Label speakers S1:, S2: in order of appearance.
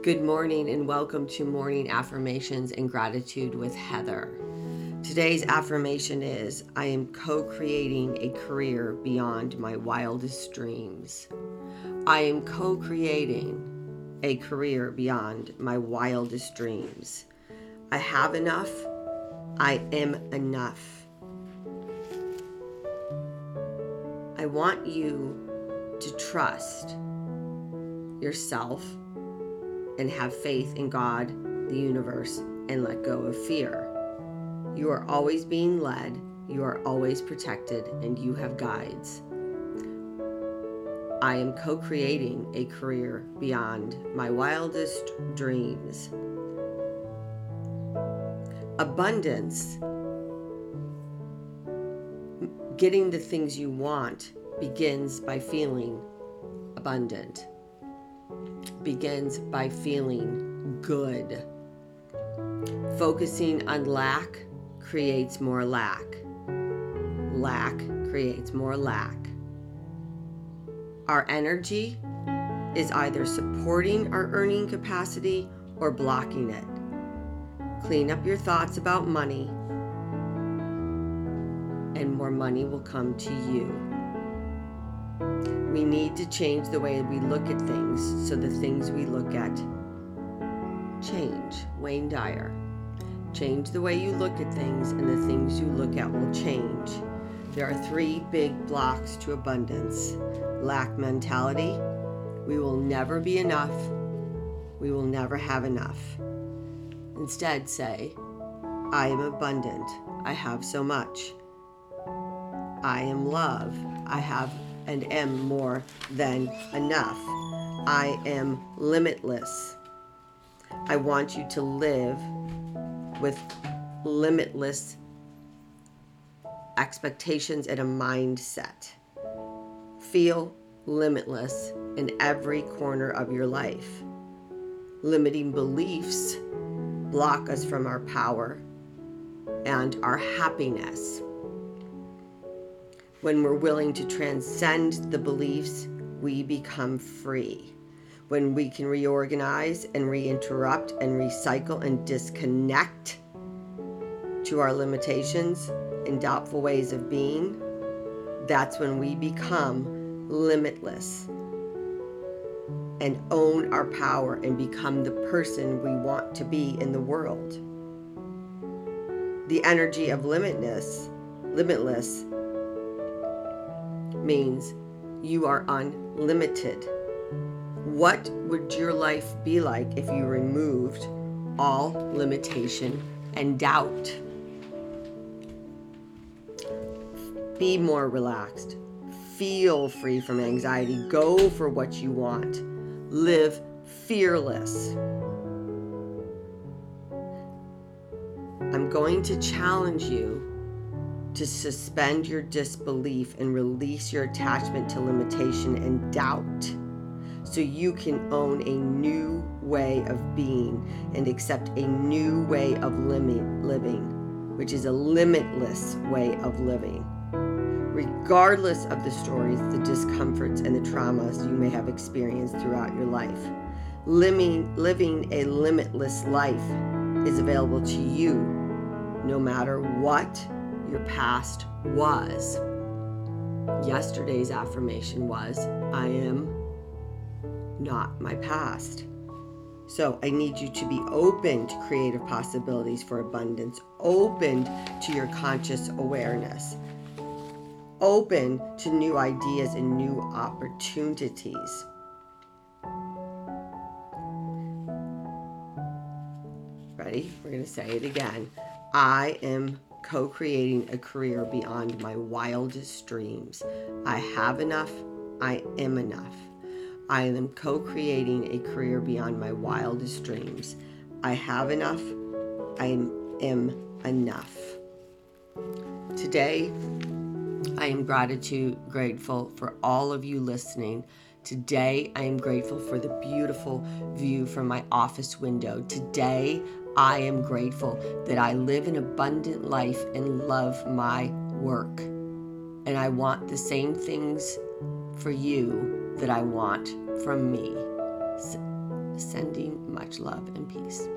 S1: Good morning and welcome to Morning Affirmations and Gratitude with Heather. Today's affirmation is I am co creating a career beyond my wildest dreams. I am co creating a career beyond my wildest dreams. I have enough. I am enough. I want you to trust yourself and have faith in God, the universe, and let go of fear. You are always being led, you are always protected, and you have guides. I am co creating a career beyond my wildest dreams. Abundance, getting the things you want, begins by feeling abundant begins by feeling good. Focusing on lack creates more lack. Lack creates more lack. Our energy is either supporting our earning capacity or blocking it. Clean up your thoughts about money, and more money will come to you. Need to change the way we look at things so the things we look at change. Wayne Dyer. Change the way you look at things, and the things you look at will change. There are three big blocks to abundance lack mentality. We will never be enough. We will never have enough. Instead, say, I am abundant. I have so much. I am love. I have and am more than enough. I am limitless. I want you to live with limitless expectations and a mindset. Feel limitless in every corner of your life. Limiting beliefs block us from our power and our happiness. When we're willing to transcend the beliefs, we become free. When we can reorganize and reinterrupt and recycle and disconnect to our limitations and doubtful ways of being, that's when we become limitless and own our power and become the person we want to be in the world. The energy of limitless, limitless means you are unlimited. What would your life be like if you removed all limitation and doubt? Be more relaxed. Feel free from anxiety. Go for what you want. Live fearless. I'm going to challenge you to suspend your disbelief and release your attachment to limitation and doubt so you can own a new way of being and accept a new way of living, which is a limitless way of living. Regardless of the stories, the discomforts, and the traumas you may have experienced throughout your life, living, living a limitless life is available to you no matter what your past was. Yesterday's affirmation was I am not my past. So I need you to be open to creative possibilities for abundance, open to your conscious awareness, open to new ideas and new opportunities. Ready? We're going to say it again. I am co creating a career beyond my wildest dreams. I have enough. I am enough. I am co creating a career beyond my wildest dreams. I have enough. I am enough. Today, I am gratitude grateful for all of you listening. Today, I am grateful for the beautiful view from my office window. Today, I am grateful that I live an abundant life and love my work. And I want the same things for you that I want from me. sending much love and peace.